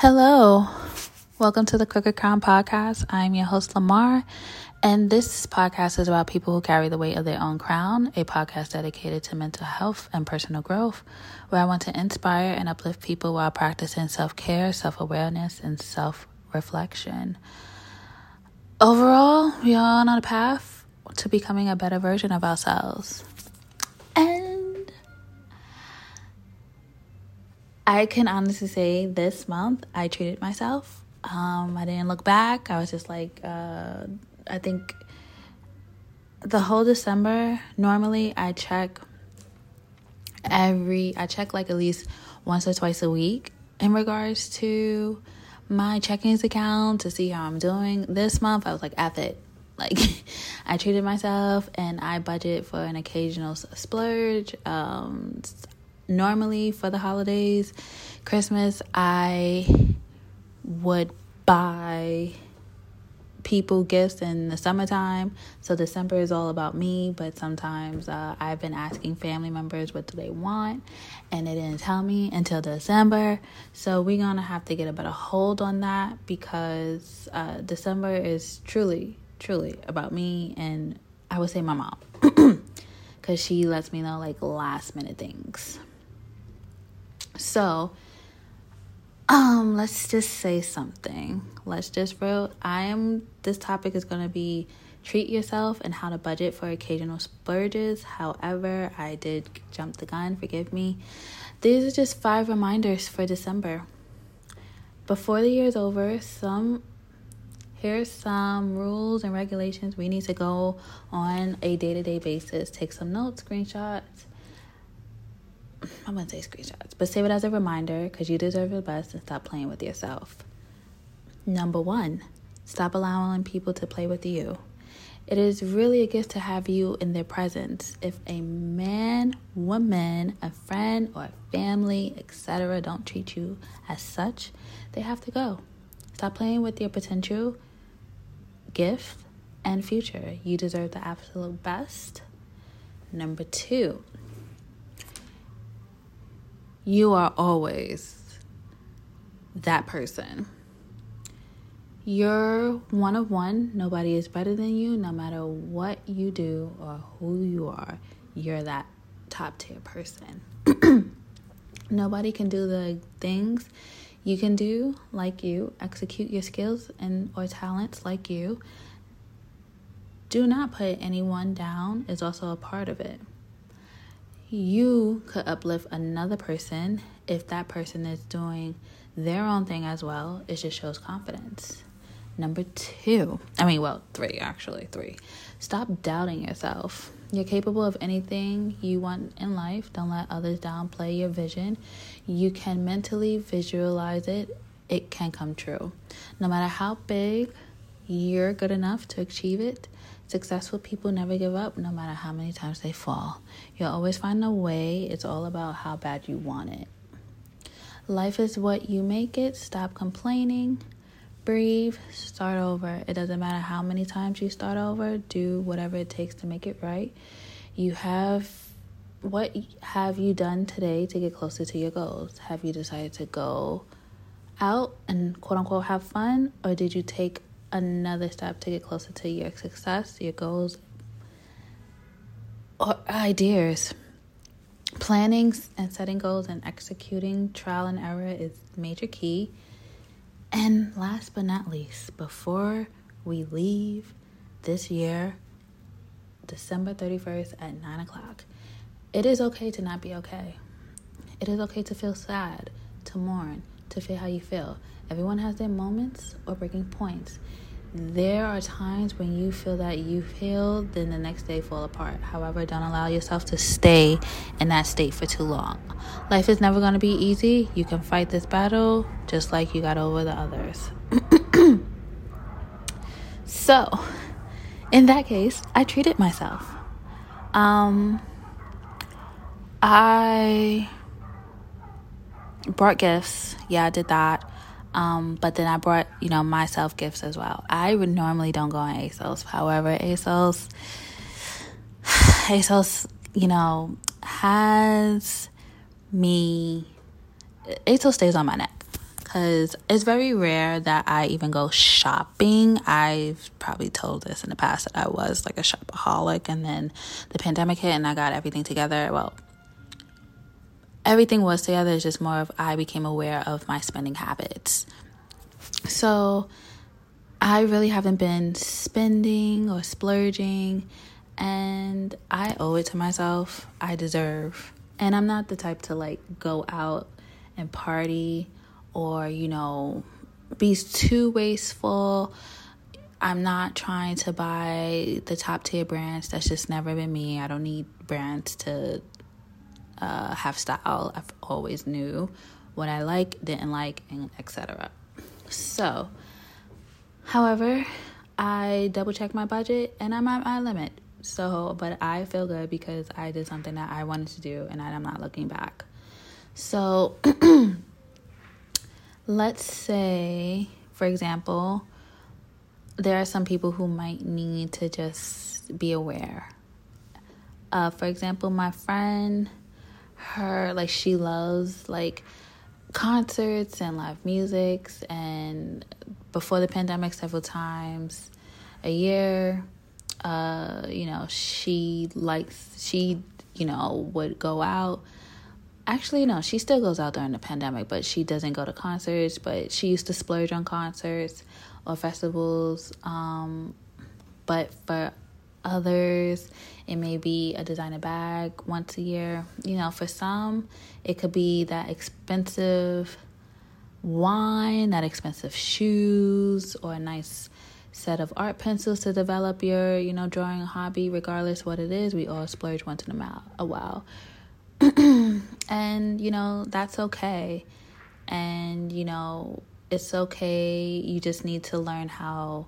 Hello, welcome to the Crooked Crown Podcast. I'm your host, Lamar, and this podcast is about people who carry the weight of their own crown, a podcast dedicated to mental health and personal growth, where I want to inspire and uplift people while practicing self care, self awareness, and self reflection. Overall, we are on a path to becoming a better version of ourselves. I can honestly say this month I treated myself. Um, I didn't look back. I was just like, uh, I think the whole December, normally I check every, I check like at least once or twice a week in regards to my checkings account to see how I'm doing. This month I was like, F it. Like, I treated myself and I budget for an occasional splurge. Um, normally for the holidays, Christmas, I would buy people gifts in the summertime. So December is all about me, but sometimes uh, I've been asking family members what do they want, and they didn't tell me until December. So we're gonna have to get a better hold on that because uh, December is truly, truly about me, and I would say my mom, because she lets me know like last minute things. So, um, let's just say something. Let's just real. I am. This topic is going to be treat yourself and how to budget for occasional splurges. However, I did jump the gun. Forgive me. These are just five reminders for December. Before the year is over, some here's some rules and regulations we need to go on a day-to-day basis. Take some notes, screenshots I wouldn't say screenshots, but save it as a reminder because you deserve the best and stop playing with yourself. Number one, stop allowing people to play with you. It is really a gift to have you in their presence. If a man, woman, a friend, or a family, etc., don't treat you as such, they have to go. Stop playing with your potential, gift, and future. You deserve the absolute best. Number two, you are always that person. You're one of one. Nobody is better than you, no matter what you do or who you are. You're that top tier person. Nobody can do the things you can do like you, execute your skills and or talents like you. Do not put anyone down is also a part of it you could uplift another person if that person is doing their own thing as well. It just shows confidence. Number two, I mean, well, three actually, three. Stop doubting yourself. You're capable of anything you want in life. Don't let others downplay your vision. You can mentally visualize it, it can come true. No matter how big, you're good enough to achieve it. Successful people never give up no matter how many times they fall. You'll always find a way. It's all about how bad you want it. Life is what you make it. Stop complaining. Breathe. Start over. It doesn't matter how many times you start over. Do whatever it takes to make it right. You have what have you done today to get closer to your goals? Have you decided to go out and quote unquote have fun or did you take another step to get closer to your success, your goals, or ideas. Planning and setting goals and executing trial and error is major key. And last but not least, before we leave this year, December 31st at 9 o'clock, it is okay to not be okay. It is okay to feel sad, to mourn, to feel how you feel. Everyone has their moments or breaking points. There are times when you feel that you failed, then the next day fall apart. However, don't allow yourself to stay in that state for too long. Life is never going to be easy. You can fight this battle just like you got over the others. so, in that case, I treated myself. Um, I brought gifts. Yeah, I did that. Um, but then I brought, you know, myself gifts as well. I would normally don't go on ASOS. However, ASOS, ASOS, you know, has me, ASOS stays on my neck. because it's very rare that I even go shopping. I've probably told this in the past that I was like a shopaholic, and then the pandemic hit and I got everything together. Well, everything was together. It's just more of I became aware of my spending habits. So I really haven't been spending or splurging, and I owe it to myself. I deserve. And I'm not the type to like go out and party or, you know, be too wasteful. I'm not trying to buy the top tier brands. That's just never been me. I don't need brands to uh, have style. I've always knew what I like, didn't like, and etc. So, however, I double check my budget and I'm at my limit. So, but I feel good because I did something that I wanted to do and I'm not looking back. So, let's say, for example, there are some people who might need to just be aware. Uh, for example, my friend, her, like, she loves, like, concerts and live musics, and before the pandemic, several times a year, uh, you know, she likes, she, you know, would go out. Actually no she still goes out during the pandemic but she doesn't go to concerts but she used to splurge on concerts or festivals. Um, but for others it may be a designer bag once a year you know for some it could be that expensive wine that expensive shoes or a nice set of art pencils to develop your you know drawing hobby regardless what it is we all splurge once in a while and, you know, that's okay. And, you know, it's okay. You just need to learn how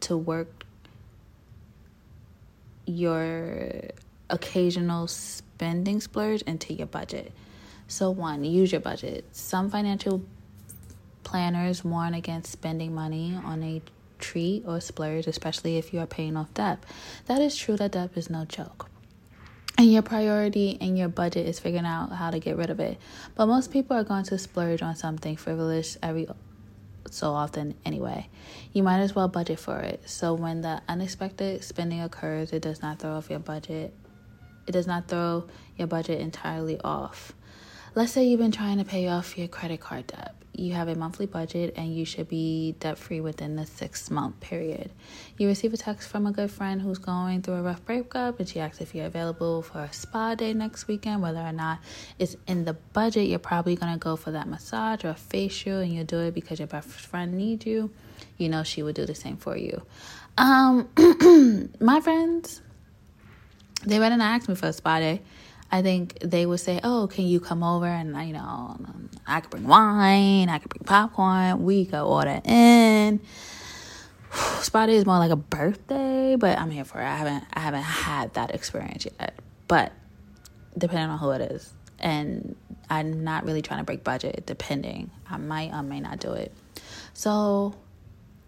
to work your occasional spending splurge into your budget. So, one, use your budget. Some financial planners warn against spending money on a treat or splurge, especially if you are paying off debt. That is true that debt is no joke and your priority and your budget is figuring out how to get rid of it. But most people are going to splurge on something frivolous every so often anyway. You might as well budget for it. So when the unexpected spending occurs, it does not throw off your budget. It does not throw your budget entirely off. Let's say you've been trying to pay off your credit card debt you have a monthly budget and you should be debt free within the six month period. You receive a text from a good friend who's going through a rough breakup and she asks if you're available for a spa day next weekend, whether or not it's in the budget. You're probably going to go for that massage or a facial and you'll do it because your best friend needs you. You know, she would do the same for you. Um, my friends, they went and asked me for a spa day I think they would say, "Oh, can you come over and you know, I could bring wine, I could bring popcorn, we could order in." Spotty is more like a birthday, but I'm here for it. I haven't I haven't had that experience yet, but depending on who it is, and I'm not really trying to break budget. Depending, I might I may not do it. So,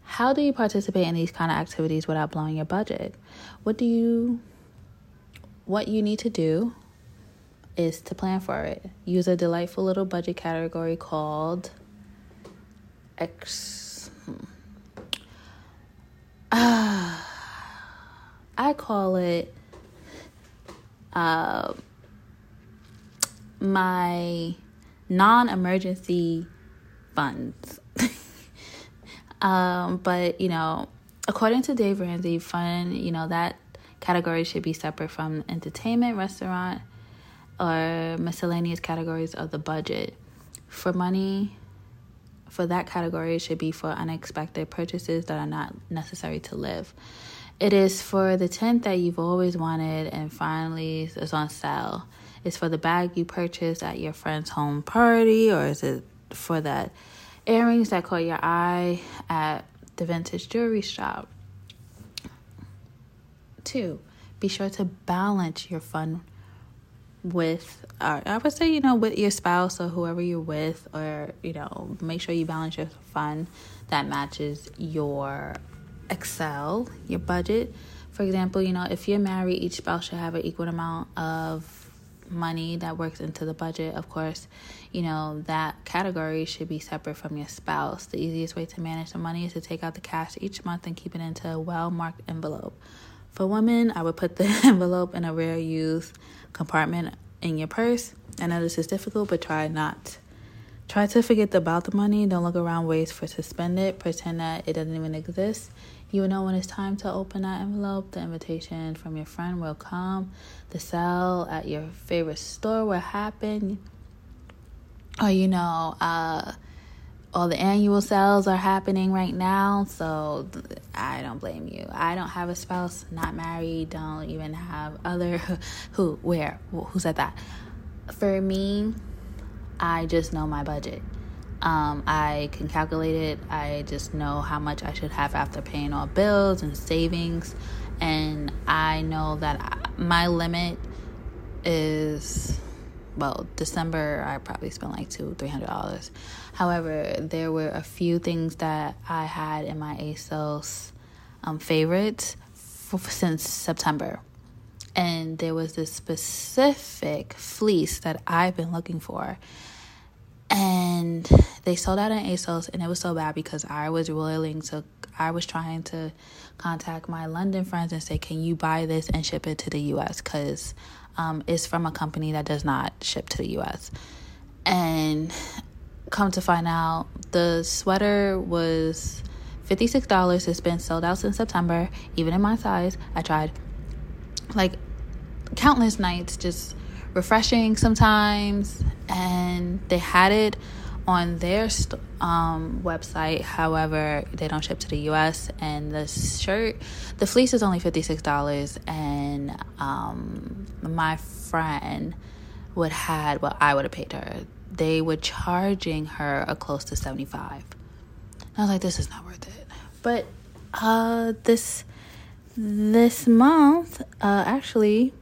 how do you participate in these kind of activities without blowing your budget? What do you what you need to do is to plan for it. Use a delightful little budget category called X. Uh, I call it uh, my non emergency funds. um, but, you know, according to Dave Ramsey, fun, you know, that category should be separate from entertainment, restaurant, or miscellaneous categories of the budget. For money, for that category, it should be for unexpected purchases that are not necessary to live. It is for the tent that you've always wanted and finally is on sale. It's for the bag you purchased at your friend's home party, or is it for that earrings that caught your eye at the vintage jewelry shop? Two, be sure to balance your fun with uh, I would say you know with your spouse or whoever you're with or you know make sure you balance your fun that matches your excel your budget for example you know if you're married each spouse should have an equal amount of money that works into the budget, of course, you know, that category should be separate from your spouse. The easiest way to manage the money is to take out the cash each month and keep it into a well marked envelope. For women, I would put the envelope in a rare use compartment in your purse. I know this is difficult, but try not. Try to forget about the money. Don't look around ways for to spend it. Pretend that it doesn't even exist. You will know when it's time to open that envelope. The invitation from your friend will come. The sale at your favorite store will happen. Or, you know, uh, all the annual sales are happening right now. So I don't blame you. I don't have a spouse, not married, don't even have other. Who, where, who said that? For me, I just know my budget. Um, I can calculate it. I just know how much I should have after paying all bills and savings. And I know that my limit is, well, December, I probably spent like two, three hundred dollars. However, there were a few things that I had in my ASOS um, favorites for, since September. And there was this specific fleece that I've been looking for and they sold out in ASOS, and it was so bad because I was willing to, I was trying to contact my London friends and say, "Can you buy this and ship it to the U.S.?" Because um, it's from a company that does not ship to the U.S. And come to find out, the sweater was fifty-six dollars. It's been sold out since September, even in my size. I tried like countless nights just refreshing sometimes, and they had it on their um, website. However, they don't ship to the U.S. And the shirt, the fleece is only fifty six dollars, and um, my friend would had what I would have paid her. They were charging her a close to seventy five. I was like, this is not worth it. But uh, this this month, uh, actually,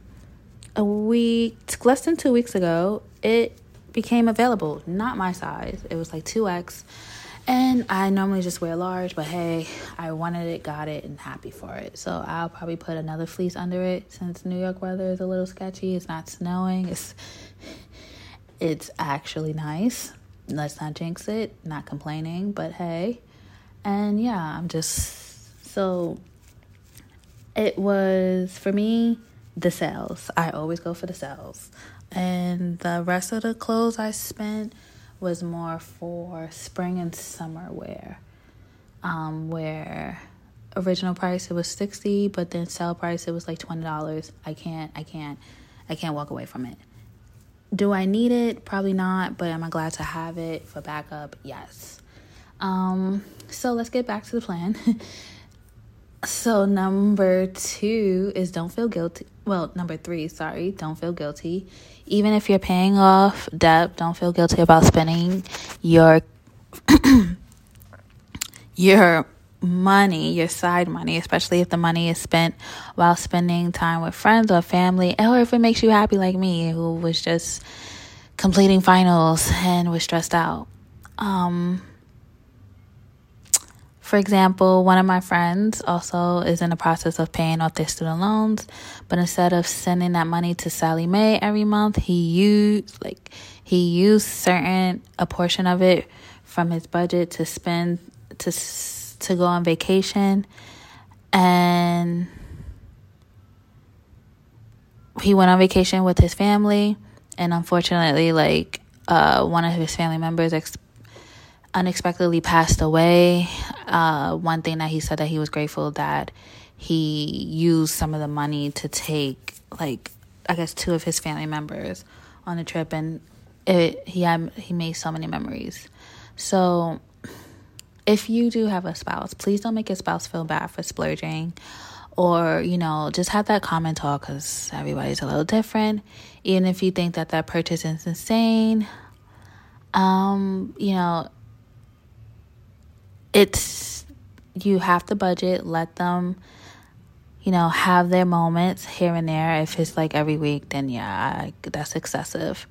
a week, less than two weeks ago, it became available. Not my size. It was like 2X. And I normally just wear large, but hey, I wanted it, got it, and happy for it. So I'll probably put another fleece under it since New York weather is a little sketchy. It's not snowing. It's it's actually nice. Let's not jinx it. Not complaining, but hey. And yeah, I'm just so it was for me the sales. I always go for the sales. And the rest of the clothes I spent was more for spring and summer wear. Um, where original price it was 60 but then sale price it was like $20 i can't i can't i can't walk away from it do i need it probably not but am i glad to have it for backup yes um so let's get back to the plan So, number two is don't feel guilty. Well, number three, sorry, don't feel guilty. Even if you're paying off debt, don't feel guilty about spending your your money, your side money, especially if the money is spent while spending time with friends or family, or if it makes you happy like me, who was just completing finals and was stressed out. Um, for example, one of my friends also is in the process of paying off their student loans, but instead of sending that money to Sallie Mae every month, he used like he used certain a portion of it from his budget to spend to to go on vacation. And he went on vacation with his family and unfortunately like uh, one of his family members unexpectedly passed away, uh, one thing that he said that he was grateful that he used some of the money to take, like, I guess two of his family members on the trip, and it he had he made so many memories. So, if you do have a spouse, please don't make your spouse feel bad for splurging, or you know, just have that common talk because everybody's a little different. Even if you think that that purchase is insane, um, you know, it's you have to budget, let them you know, have their moments here and there. If it's like every week, then yeah, that's excessive.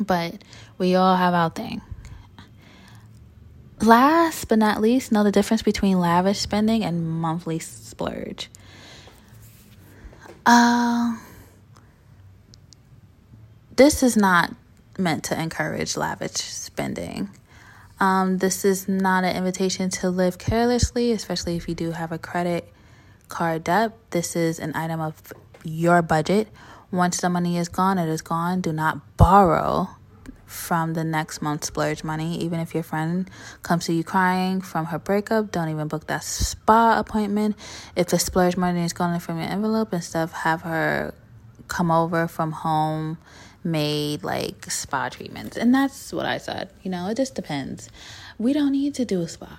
But we all have our thing. Last but not least, know the difference between lavish spending and monthly splurge. Uh, this is not meant to encourage lavish spending. Um, this is not an invitation to live carelessly, especially if you do have a credit card debt. This is an item of your budget. Once the money is gone, it is gone. Do not borrow from the next month's splurge money. Even if your friend comes to you crying from her breakup, don't even book that spa appointment. If the splurge money is gone from your envelope, instead of have her come over from home made like spa treatments. And that's what I said. You know, it just depends. We don't need to do a spa.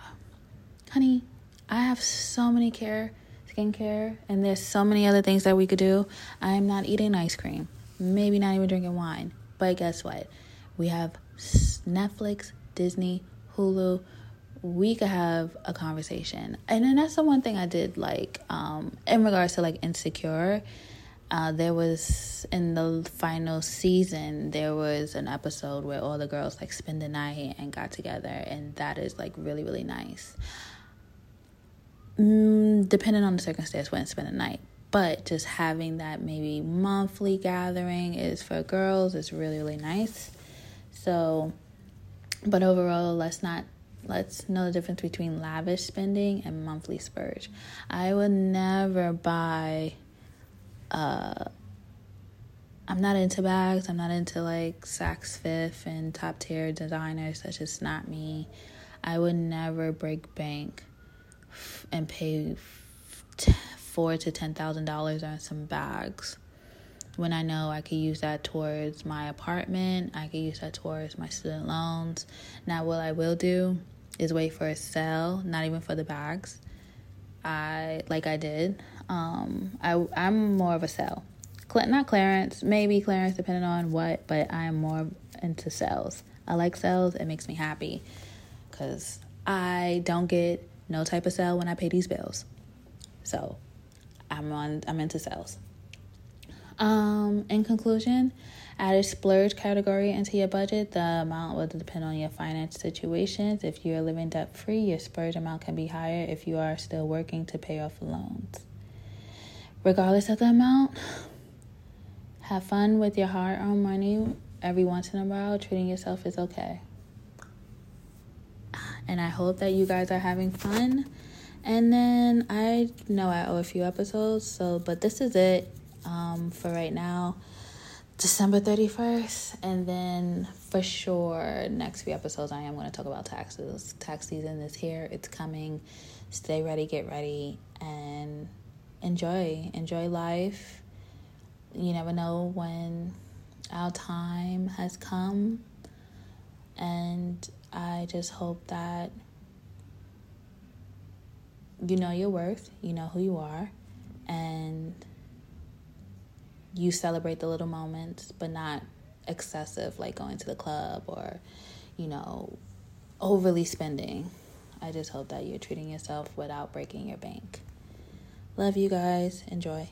Honey, I have so many care, skincare, and there's so many other things that we could do. I'm not eating ice cream, maybe not even drinking wine. But guess what? We have Netflix, Disney, Hulu. We could have a conversation. And then that's the one thing I did like um, in regards to like insecure uh, there was in the final season there was an episode where all the girls like spend the night and got together and that is like really really nice. Mm, depending on the circumstance when spend the night. But just having that maybe monthly gathering is for girls is really really nice. So but overall let's not let's know the difference between lavish spending and monthly spurge i would never buy uh, I'm not into bags. I'm not into like Saks Fifth and top tier designers. That's just not me. I would never break bank and pay four to ten thousand dollars on some bags when I know I could use that towards my apartment. I could use that towards my student loans. Now, what I will do is wait for a sale, not even for the bags. I like I did. Um, I I'm more of a sell, not Clarence, maybe Clarence, depending on what, but I'm more into sales. I like sales. It makes me happy because I don't get no type of sale when I pay these bills. So I'm on. I'm into sales. Um, in conclusion, add a splurge category into your budget. The amount will depend on your finance situations. If you're living debt free, your splurge amount can be higher if you are still working to pay off loans regardless of the amount, have fun with your hard earned money every once in a while. Treating yourself is okay. And I hope that you guys are having fun. And then I know I owe a few episodes, so but this is it um, for right now. December 31st, and then for sure, next few episodes, I am going to talk about taxes. Tax season is here, it's coming. Stay ready, get ready, and enjoy enjoy life. You never know when our time has come. And i just hope that you know your worth you know who you are and you celebrate the little moments but not excessive like going to the club or you know overly spending. I just hope that you're treating yourself without breaking your bank Love you guys. Enjoy.